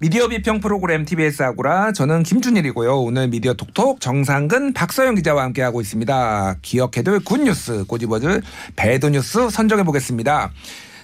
미디어 비평 프로그램 TBS 아고라 저는 김준일이고요. 오늘 미디어 톡톡 정상근 박서영 기자와 함께하고 있습니다. 기억해둘 good news 꼬집어줄 bad news 선정해 보겠습니다.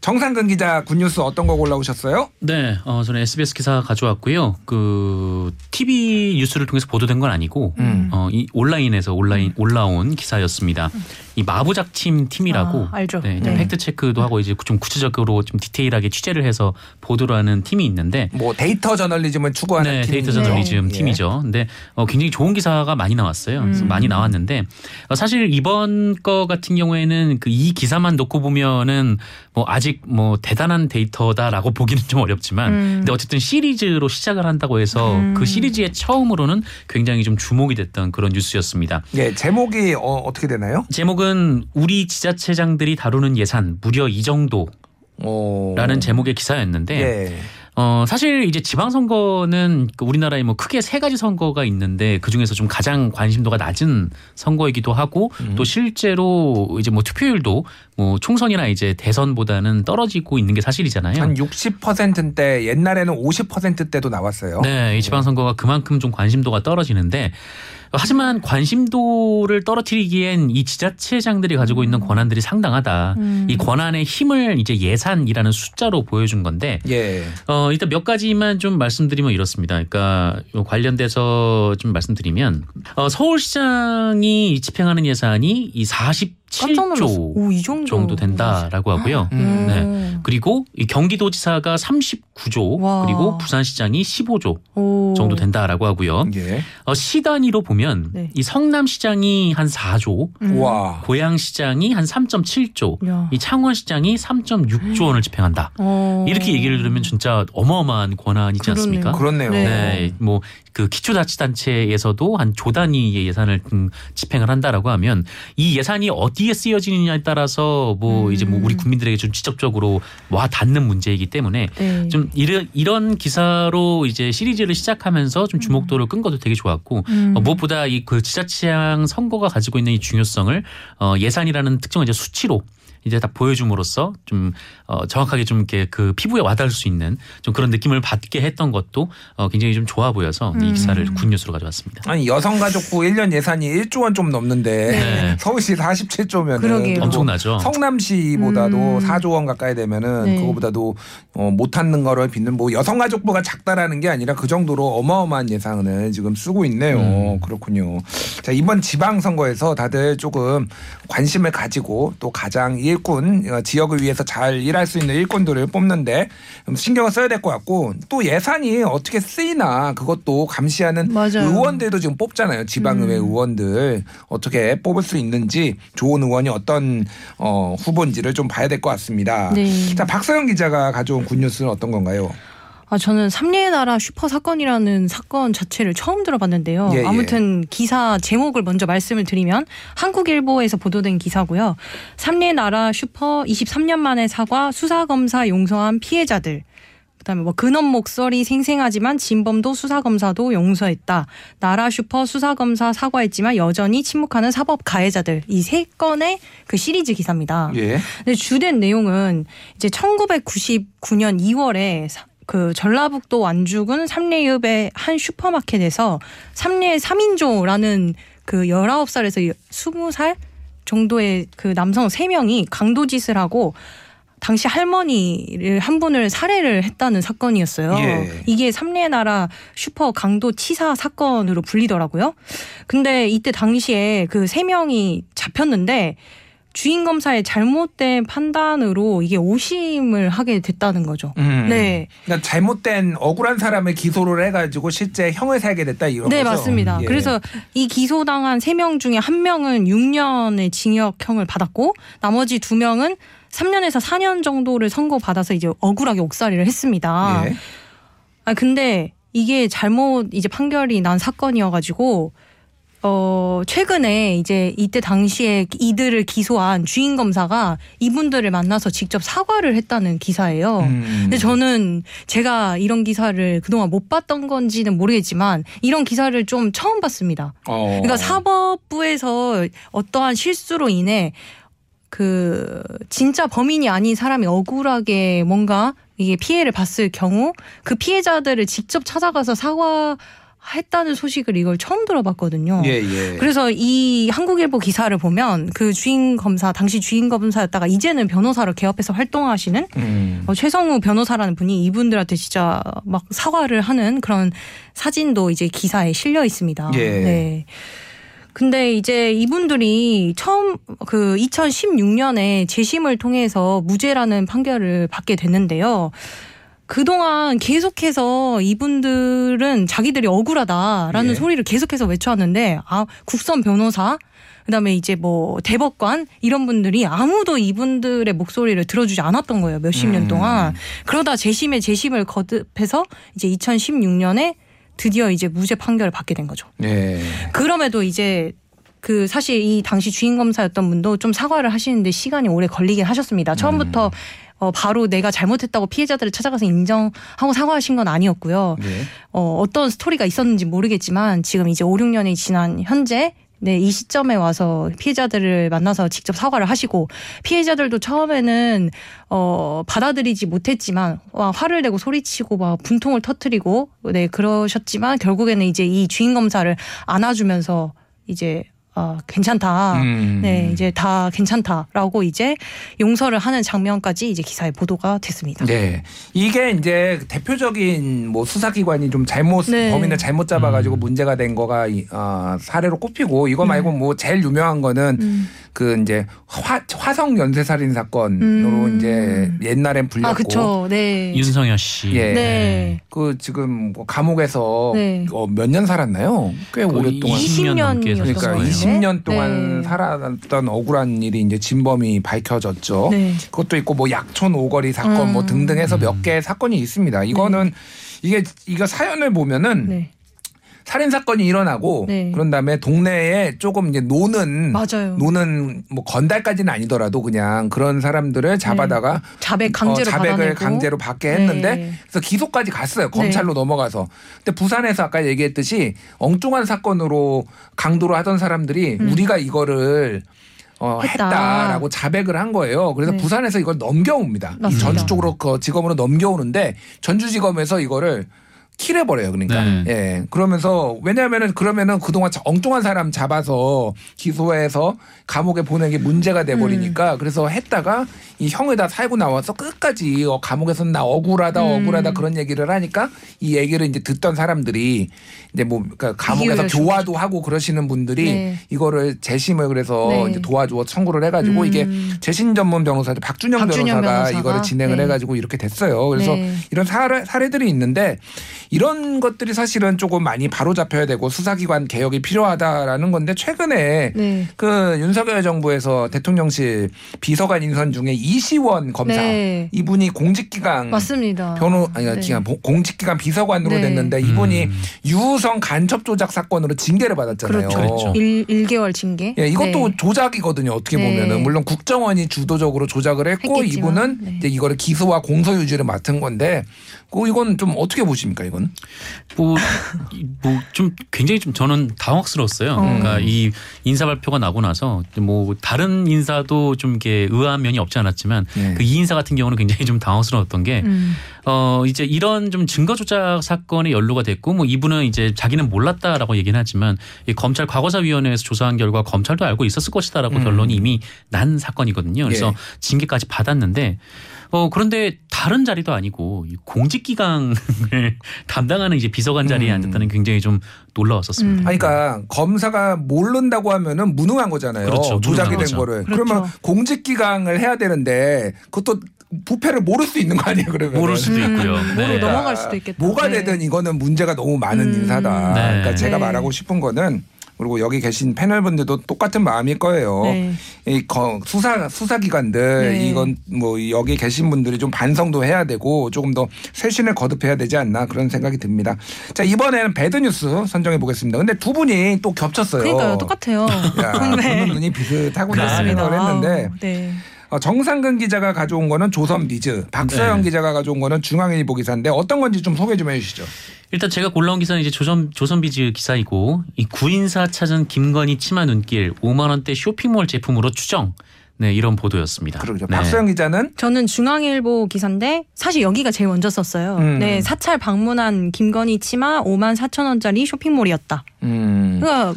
정상근 기자 good news 어떤 거 골라오셨어요? 네, 어, 저는 SBS 기사 가져왔고요. 그 TV 뉴스를 통해서 보도된 건 아니고 음. 어, 이 온라인에서 온라인 올라온 기사였습니다. 이 마부작침 팀이라고 아, 알죠. 네, 이제 네. 팩트 체크도 하고 이제 좀 구체적으로 좀 디테일하게 취재를 해서 보도를 하는 팀이 있는데 뭐 데이터 저널리즘을 추구하는 네, 팀 데이터 저널리즘 예. 팀이죠. 근데 어, 굉장히 좋은 기사가 많이 나왔어요. 그래서 음. 많이 나왔는데 어, 사실 이번 거 같은 경우에는 그 이 기사만 놓고 보면은 뭐 아직 뭐 대단한 데이터다라고 보기는 좀 어렵지만 음. 근데 어쨌든 시리즈로 시작을 한다고 해서 음. 그 시리즈의 처음으로는 굉장히 좀 주목이 됐던 그런 뉴스였습니다. 예, 제목이 어, 어떻게 되나요? 제목은 우리 지자체장들이 다루는 예산 무려 이 정도 라는 어... 제목의 기사였는데 예. 어, 사실 이제 지방선거는 그 우리나라에 뭐 크게 세 가지 선거가 있는데 그 중에서 좀 가장 관심도가 낮은 선거이기도 하고 음. 또 실제로 이제 뭐 투표율도 뭐 총선이나 이제 대선보다는 떨어지고 있는 게 사실이잖아요. 한 60%대 옛날에는 50%대도 나왔어요. 네, 이 지방선거가 그만큼 좀 관심도가 떨어지는데 하지만 관심도를 떨어뜨리기엔 이 지자체장들이 가지고 있는 권한들이 상당하다. 음. 이 권한의 힘을 이제 예산이라는 숫자로 보여준 건데 예. 어, 일단 몇 가지만 좀 말씀드리면 이렇습니다. 그러니까 요 관련돼서 좀 말씀드리면 어, 서울시장이 집행하는 예산이 이깜 짝 놀랐어. 47조 오, 이 정도. 정도 된다라고 하고요. 음. 네. 그리고 이 경기도지사가 39조 와. 그리고 부산시장이 15조 오. 정도 된다라고 하고요. 예. 어, 시 단위로 보면 네. 이 성남시장이 한 4조, 음. 와. 고양시장이 한 3.7조, 야. 이 창원시장이 3.6조 원을 집행한다. 어. 이렇게 얘기를 들으면 진짜 어마어마한 권한이지 그러네요. 않습니까? 그렇네요. 네. 네, 뭐 그 기초자치단체에서도 한 조 단위의 예산을 음, 집행을 한다라고 하면 이 예산이 어 디에 쓰여지느냐에 따라서 뭐 음. 이제 뭐 우리 국민들에게 좀 직접적으로 와 닿는 문제이기 때문에 네. 좀 이런 이런 기사로 이제 시리즈를 시작하면서 좀 주목도를 끈 것도 되게 좋았고 음. 어, 무엇보다 이 그 지자체장 선거가 가지고 있는 이 중요성을 어, 예산이라는 특정 이제 수치로 이제 다 보여줌으로써 좀 어, 정확하게 좀 이렇게 그 피부에 와닿을 수 있는 좀 그런 느낌을 받게 했던 것도 어, 굉장히 좀 좋아 보여서 이 음. 기사를 굿뉴스로 가져왔습니다. 아니 여성가족부 1년 예산이 1조 원 좀 넘는데 네. 서울시 47조면 그러게요. 엄청나죠. 성남시보다도 음. 4조 원 가까이 되면은 네. 그거보다도 어, 못 찾는 거를 빚는 뭐 여성가족부가 작다라는 게 아니라 그 정도로 어마어마한 예산을 지금 쓰고 있네요. 음. 그렇군요. 자 이번 지방선거에서 다들 조금 관심을 가지고 또 가장 일꾼 어, 지역을 위해서 잘 일할 수 있는 일꾼들을 뽑는데 좀 신경을 써야 될 것 같고 또 예산이 어떻게 쓰이나 그것도 감시하는 맞아요. 의원들도 지금 뽑잖아요. 지방의회 음. 의원들 어떻게 뽑을 수 있는지 좋은 의원이 어떤 어, 후보인지를 좀 봐야 될 것 같습니다. 네. 자 박서영 기자가 가져온 굿뉴스는 어떤 건가요? 아, 저는 삼리의 나라 슈퍼 사건이라는 사건 자체를 처음 들어봤는데요. 예, 예. 아무튼 기사 제목을 먼저 말씀을 드리면 한국일보에서 보도된 기사고요. 삼리의 나라 슈퍼 23년 만에 사과 수사검사 용서한 피해자들. 그다음에 뭐 근원 목소리 생생하지만 진범도 수사검사도 용서했다. 나라 슈퍼 수사검사 사과했지만 여전히 침묵하는 사법 가해자들. 이 세 건의 그 시리즈 기사입니다. 예. 근데 주된 내용은 이제 1999년 2월에 그 전라북도 완주군 삼례읍의 한 슈퍼마켓에서 삼례 3인조라는 그 19살에서 20살 정도의 그 남성 3명이 강도짓을 하고 당시 할머니를 한 분을 살해를 했다는 사건이었어요. 예. 이게 삼례 나라 슈퍼 강도 치사 사건으로 불리더라고요. 근데 이때 당시에 그 세 명이 잡혔는데 주인 검사의 잘못된 판단으로 이게 오심을 하게 됐다는 거죠. 음. 네. 그러니까 잘못된 억울한 사람을 기소를 해가지고 실제 형을 살게 됐다 이런 네, 거죠. 맞습니다. 예. 그래서 이 기소당한 세 명 중에 한 명은 6년의 징역형을 받았고 나머지 두 명은 3년에서 4년 정도를 선고받아서 이제 억울하게 옥살이를 했습니다. 예. 아 근데 이게 잘못 이제 판결이 난 사건이어가지고 어 최근에 이제 이때 당시에 이들을 기소한 주인 검사가 이분들을 만나서 직접 사과를 했다는 기사예요. 음. 근데 저는 제가 이런 기사를 그동안 못 봤던 건지는 모르겠지만 이런 기사를 좀 처음 봤습니다. 어. 그러니까 사법부에서 어떠한 실수로 인해 그 진짜 범인이 아닌 사람이 억울하게 뭔가 이게 피해를 봤을 경우 그 피해자들을 직접 찾아가서 사과 했다는 소식을 이걸 처음 들어봤거든요. 예, 예. 그래서 이 한국일보 기사를 보면 그 주인 검사 당시 주인 검사였다가 이제는 변호사로 개업해서 활동하시는 음. 어, 최성우 변호사라는 분이 이분들한테 진짜 막 사과를 하는 그런 사진도 이제 기사에 실려 있습니다. 예. 네. 근데 이제 이분들이 처음 그 2016년에 재심을 통해서 무죄라는 판결을 받게 됐는데요. 그동안 계속해서 이분들은 자기들이 억울하다라는 예. 소리를 계속해서 외쳐왔는데 아 국선 변호사 그다음에 이제 뭐 대법관 이런 분들이 아무도 이분들의 목소리를 들어주지 않았던 거예요 몇십 년 음. 동안 그러다 재심에 재심을 거듭해서 이제 2016년에 드디어 이제 무죄 판결을 받게 된 거죠. 예. 그럼에도 이제 그 사실 이 당시 주인 검사였던 분도 좀 사과를 하시는데 시간이 오래 걸리긴 하셨습니다. 처음부터 어, 바로 내가 잘못했다고 피해자들을 찾아가서 인정하고 사과하신 건 아니었고요. 네. 어, 어떤 스토리가 있었는지 모르겠지만 지금 이제 5, 6년이 지난 현재 네, 이 시점에 와서 피해자들을 만나서 직접 사과를 하시고 피해자들도 처음에는 어 받아들이지 못했지만 와 화를 내고 소리치고 막 분통을 터트리고 네 그러셨지만 결국에는 이제 이 주인 검사를 안아주면서 이제 아 괜찮다. 음. 네, 이제 다 괜찮다라고 이제 용서를 하는 장면까지 이제 기사에 보도가 됐습니다. 네. 이게 이제 대표적인 뭐 수사기관이 좀 잘못 네. 범인을 잘못 잡아가지고 문제가 된 거가 이, 어, 사례로 꼽히고 이거 말고 뭐 제일 유명한 거는 음. 그 이제 화, 화성 연쇄 살인 사건으로 음. 이제 옛날엔 불렸고 아, 그쵸. 네. 윤성현 씨. 예. 네. 그 지금 뭐 감옥에서 네. 어, 몇 년 살았나요? 꽤 오랫동안. 20년 넘게 20년이었던 그러니까 거예요. 20년 동안 네. 살았던 억울한 일이 이제 진범이 밝혀졌죠. 네. 그것도 있고 뭐 약촌 오거리 사건 음. 뭐 등등해서 몇 개의 사건이 있습니다. 이거는 이게 이거 사연을 보면은 네. 살인 사건이 일어나고 네. 그런 다음에 동네에 조금 이제 노는 맞아요. 노는 뭐 건달까지는 아니더라도 그냥 그런 사람들을 잡아다가 자백 강제로 어, 자백을 받아내고. 강제로 받게 했는데 네. 그래서 기소까지 갔어요. 검찰로 넘어가서. 근데 부산에서 아까 얘기했듯이 엉뚱한 사건으로 강도로 하던 사람들이 우리가 이거를 어, 음. 했다. 했다 라고 자백을 한 거예요. 그래서 네. 부산에서 이걸 넘겨옵니다. 이 맞습니다. 전주 쪽으로 그 지검으로 넘겨오는데 전주지검에서 이거를 킬해버려요. 그러니까. 네. 예. 그러면서 왜냐하면은 그러면은 그동안 자- 엉뚱한 사람 잡아서 기소해서 감옥에 보내는 게 문제가 돼버리니까 음. 그래서 했다가 이 형에다 살고 나와서 끝까지 어, 감옥에서 나 억울하다 음. 억울하다 그런 얘기를 하니까 이 얘기를 이제 듣던 사람들이 이제 뭐 그러니까 감옥에서 교화도 하고 그러시는 분들이 네. 이거를 재심을 그래서 네. 이제 도와줘 청구를 해가지고 음. 이게 재심 전문 변호사들 박준영, 박준영 변호사가, 변호사가? 이거를 진행을 네. 해가지고 이렇게 됐어요. 그래서 네. 이런 사례, 사례들이 있는데 이런 것들이 사실은 조금 많이 바로잡혀야 되고 수사기관 개혁이 필요하다라는 건데 최근에 네. 그 윤석열 정부에서 대통령실 비서관 인선 중에 이시원 검사 네. 이분이 공직기강 맞습니다. 변호 아니 네. 기관 공직기관 비서관으로 네. 됐는데 이분이 음. 유우성 간첩 조작 사건으로 징계를 받았잖아요. 그렇죠. 일 1개월 징계. 예, 이것도 네. 조작이거든요. 어떻게 네. 보면은 물론 국정원이 주도적으로 조작을 했고 했겠지만, 이분은 네. 이제 이거를 기소와 공소 유지를 맡은 건데, 그 이건 좀 어떻게 보십니까 이 건? 뭐좀 굉장히 좀 저는 당혹스러웠어요. 그러니까 이 인사 발표가 나고 나서 뭐 다른 인사도 좀 이렇게 의아한 면이 없지 않았지만 네. 그이 인사 같은 경우는 굉장히 좀 당황스러웠던 게 음. 어, 이제 이런 좀 증거 조작 사건에 연루가 됐고 뭐 이분은 이제 자기는 몰랐다라고 얘기는 하지만 이 검찰 과거사위원회에서 조사한 결과 검찰도 알고 있었을 것이다라고 음. 결론이 이미 난 사건이거든요. 그래서 예. 징계까지 받았는데 어, 그런데 다른 자리도 아니고 이 공직 기강을 담당하는 이제 비서관 자리에 음. 앉았다는 게 굉장히 좀 놀라웠었습니다. 음. 아니, 그러니까 검사가 모른다고 하면은 무능한 거잖아요. 그렇죠. 조작이 무능한 된 거죠. 거를. 그렇죠. 그러면 공직 기강을 해야 되는데 그것도 부패를 모를 수 있는 거 아니에요? 그러면 모를 수도 있고요. 음, 모르고 네. 넘어갈 수도 있겠다. 뭐가 네. 되든 이거는 문제가 너무 많은 음. 인사다. 네. 그러니까 제가 네. 말하고 싶은 거는 그리고 여기 계신 패널분들도 똑같은 마음일 거예요. 네. 이 거- 수사 수사기관들 네. 이건 뭐 여기 계신 분들이 좀 반성도 해야 되고 조금 더 쇄신을 거듭해야 되지 않나 그런 생각이 듭니다. 자 이번에는 배드 뉴스 선정해 보겠습니다. 근데 두 분이 또 겹쳤어요. 그러니까요. 똑같아요. 야, 네. 보는 눈이 그렇습니다. 생각을 했는데 네. 어, 정상근 기자가 가져온 거는 조선비즈, 박서영 네. 기자가 가져온 거는 중앙일보 기사인데 어떤 건지 좀 소개 좀 해주시죠. 일단 제가 골라온 기사는 이제 조선 조선비즈 기사이고 이 구인사 찾은 김건희 치마 눈길 5만 원대 쇼핑몰 제품으로 추정 네, 이런 보도였습니다. 그러죠. 네. 박소영 기자는 저는 중앙일보 기사인데 사실 여기가 제일 먼저 썼어요. 음. 네, 사찰 방문한 김건희 치마 5만 4천 원짜리 쇼핑몰이었다. 음. 그러니까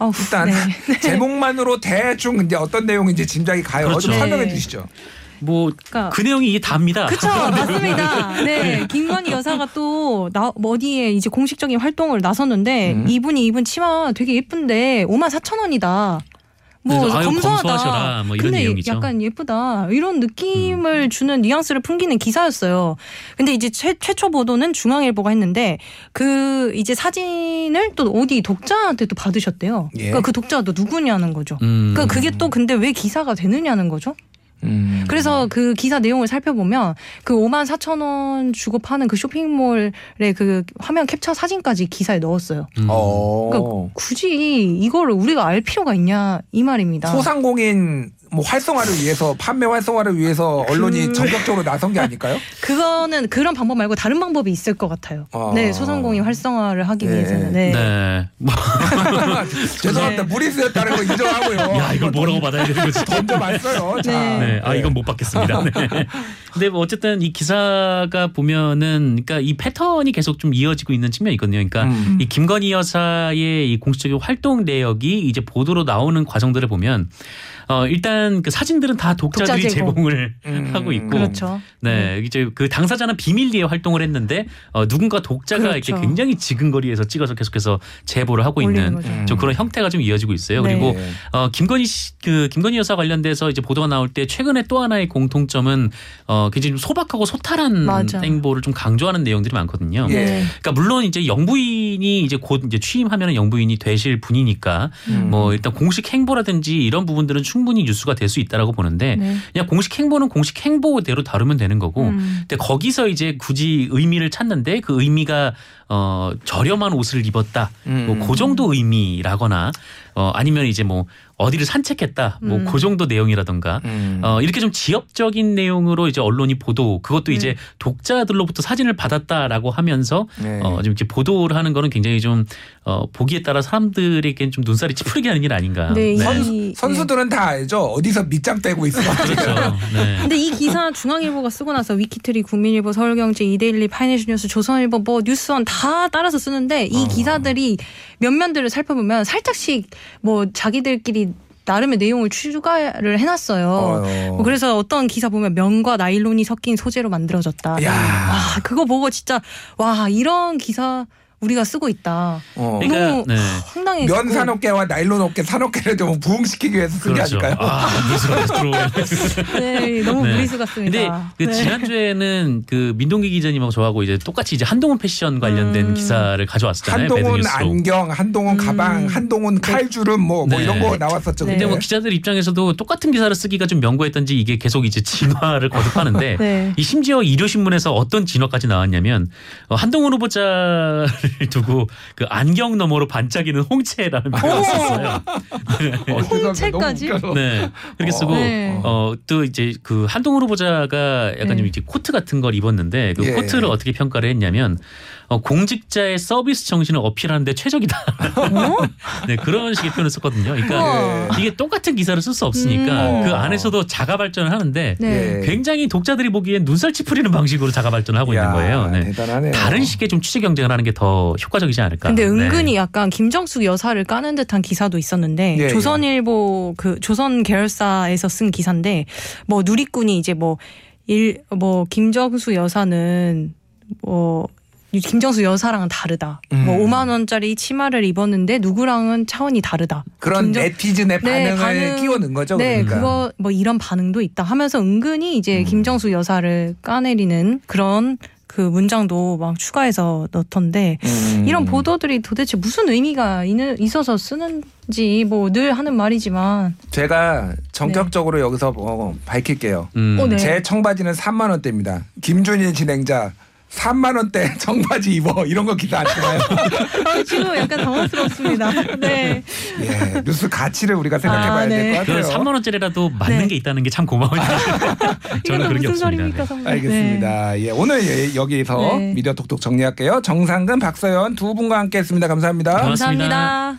어우, 일단 네. 제목만으로 대충 이제 어떤 내용인지 짐작이 가요. 그렇죠. 좀 설명해 네. 주시죠. 뭐그 그러니까 내용이 이게 답니다. 그쵸 맞습니다. 네 김건희 여사가 또 나, 뭐 어디에 이제 공식적인 활동을 나섰는데 음. 이분이 입은 치마 되게 예쁜데 5만 4천 원이다. 뭐 검소하다. 검소하셔라, 뭐 이런 근데 내용이죠. 음. 약간 예쁘다 이런 느낌을 주는 뉘앙스를 풍기는 기사였어요. 근데 이제 최, 최초 보도는 중앙일보가 했는데 그 이제 사진을 또 어디 독자한테 또 받으셨대요. 예. 그러니까 그 독자가 또 누구냐는 거죠. 음. 그러니까 그게 또 근데 왜 기사가 되느냐는 거죠. 음. 그래서 그 기사 내용을 살펴보면 그 5만 4천 원 주고 파는 그 쇼핑몰의 그 화면 캡처 사진까지 기사에 넣었어요. 음. 어. 그러니까 굳이 이거를 우리가 알 필요가 있냐 이 말입니다. 소상공인 뭐 활성화를 위해서 판매 활성화를 위해서 언론이 그- 전격적으로 나선 게 아닐까요? 그거는 그런 방법 말고 다른 방법이 있을 것 같아요. 아. 네, 소상공인 활성화를 하기 네. 위해서는. 네. 네. 뭐, 죄송합니다. 무리수였다는 거 인정하고요. 야 이걸 뭐라고 받아야 되는 거지? 던져 봤어요. 자. 네. 네, 아 이건 못 받겠습니다. 네. 근데 뭐 어쨌든 이 기사가 보면은, 그러니까 이 패턴이 계속 좀 이어지고 있는 측면이 있거든요. 그러니까 음. 이 김건희 여사의 이 공식적인 활동 내역이 이제 보도로 나오는 과정들을 보면. 어 일단 그 사진들은 다 독자들이 독자 제공. 제공을 음. 하고 있고 그렇죠. 네, 이제 그 당사자는 비밀리에 활동을 했는데 어, 누군가 독자가 그렇죠. 이렇게 굉장히 지근거리에서 찍어서 계속해서 제보를 하고 있는 거죠. 음. 좀 그런 형태가 좀 이어지고 있어요. 네. 그리고 네. 어, 김건희 씨, 그 김건희 여사 관련돼서 이제 보도가 나올 때 최근에 또 하나의 공통점은 어, 굉장히 좀 소박하고 소탈한 맞아. 행보를 좀 강조하는 내용들이 많거든요. 예. 네. 그러니까 물론 이제 영부인이 이제 곧 이제 취임하면 영부인이 되실 분이니까 음. 뭐 일단 공식 행보라든지 이런 부분들은 충분히 뉴스가 될 수 있다라고 보는데 네. 그냥 공식 행보는 공식 행보대로 다루면 되는 거고 음. 근데 거기서 이제 굳이 의미를 찾는데 그 의미가 어 저렴한 옷을 입었다 음. 뭐그 정도 의미라거나 어 아니면 이제 뭐 어디를 산책했다 뭐 음. 그 정도 내용이라던가 음. 어 이렇게 좀 지역적인 내용으로 이제 언론이 보도 그것도 네. 이제 독자들로부터 사진을 받았다라고 하면서 네. 어좀 이렇게 보도를 하는 거는 굉장히 좀 어 보기에 따라 사람들에겐 좀 눈살이 찌푸리게 하는 일 아닌가. 네, 이- 선수, 선수들은 다 알죠. 어디서 밑장 빼고 있어. 그렇죠. 네. 근데 이 기사 중앙일보가 쓰고 나서 위키트리, 국민일보, 서울경제, 이데일리, 파이낸셜 뉴스, 조선일보, 뭐 뉴스원 다 따라서 쓰는데 이 어. 기사들이 몇 면들을 살펴보면 살짝씩 뭐 자기들끼리 나름의 내용을 추가를 해놨어요. 어. 뭐 그래서 어떤 기사 보면 면과 나일론이 섞인 소재로 만들어졌다. 야. 와 그거 보고 진짜 와 이런 기사 우리가 쓰고 있다. 어. 그러니까, 너무 네. 황당해. 면 산업계와 나일론 업계 산업계를 좀 부흥시키기 위해서 쓴게 그렇죠. 아닐까요? 아, 무서워 들어오네. 네, 너무 네. 무리수 근데 같습니다. 그 네. 지난주에는 그 민동기 기자님하고 저하고 이제 똑같이 이제 한동훈 패션 관련된 음. 기사를 가져왔었잖아요. 한동훈. 안경, 한동훈 가방, 한동훈 칼주름 뭐, 뭐 네. 이런 거 나왔었죠. 네. 근데 뭐 기자들 입장에서도 똑같은 기사를 쓰기가 좀 명고했던지 이게 계속 이제 진화를 거듭하는데 네. 이 심지어 일요신문에서 어떤 진화까지 나왔냐면 어, 한동훈 후보자를 두고 그 안경 너머로 반짝이는 홍채라는 표현을 썼어요. 어, 홍채까지? 네. 그렇게 쓰고 네. 어 또 이제 그 한동훈 후보자가 약간 네. 좀 이제 코트 같은 걸 입었는데 그 예. 코트를 어떻게 평가를 했냐면 어, 공직자의 서비스 정신을 어필하는데 최적이다. 네 그런 식의 표현을 썼거든요. 그러니까 우와. 이게 똑같은 기사를 쓸 수 없으니까 음. 그 안에서도 자가 발전을 하는데 네. 예. 굉장히 독자들이 보기엔 눈살 찌푸리는 방식으로 자가 발전을 하고 있는 야, 거예요. 네. 대단하네요. 다른 식의 좀 취재 경쟁을 하는 게더 효과적이지 않을까. 근데 네. 은근히 약간 김정숙 여사를 까는 듯한 기사도 있었는데 예, 예. 조선일보 그 조선 계열사에서 쓴 기사인데 뭐 누리꾼이 이제 뭐 일 뭐 김정수 여사는 뭐 김정수 여사랑은 다르다. 뭐 음. 5만 원짜리 치마를 입었는데 누구랑은 차원이 다르다. 그런 김정- 네티즌의 네, 반응을 반응- 끼워 넣은 거죠. 네, 그러니까. 그거 뭐 이런 반응도 있다 하면서 은근히 이제 음. 김정수 여사를 까내리는 그런 그 문장도 막 추가해서 넣던데 음. 이런 보도들이 도대체 무슨 의미가 있는- 있어서 쓰는지 뭐 늘 하는 말이지만 제가 전격적으로 여기서 어, 밝힐게요. 음. 어, 네. 제 청바지는 3만 원대입니다. 김준일 진행자 3만 원대 청바지 입어 이런 거 기사 안 쓰나요? 아, 지금 약간 당황스럽습니다. 네. 예, 뉴스 가치를 우리가 생각해봐야 아, 될 네. 것그 같아요. 3만 원짜리라도 맞는 네. 게 있다는 게 참 고마워요. 이게 저는 또 그런 게 없습니다. 소리입니까, 네. 알겠습니다. 예, 오늘 예, 여기서 네. 미디어 톡톡 정리할게요. 정상근, 박서연 두 분과 함께했습니다. 감사합니다. 고맙습니다. 감사합니다.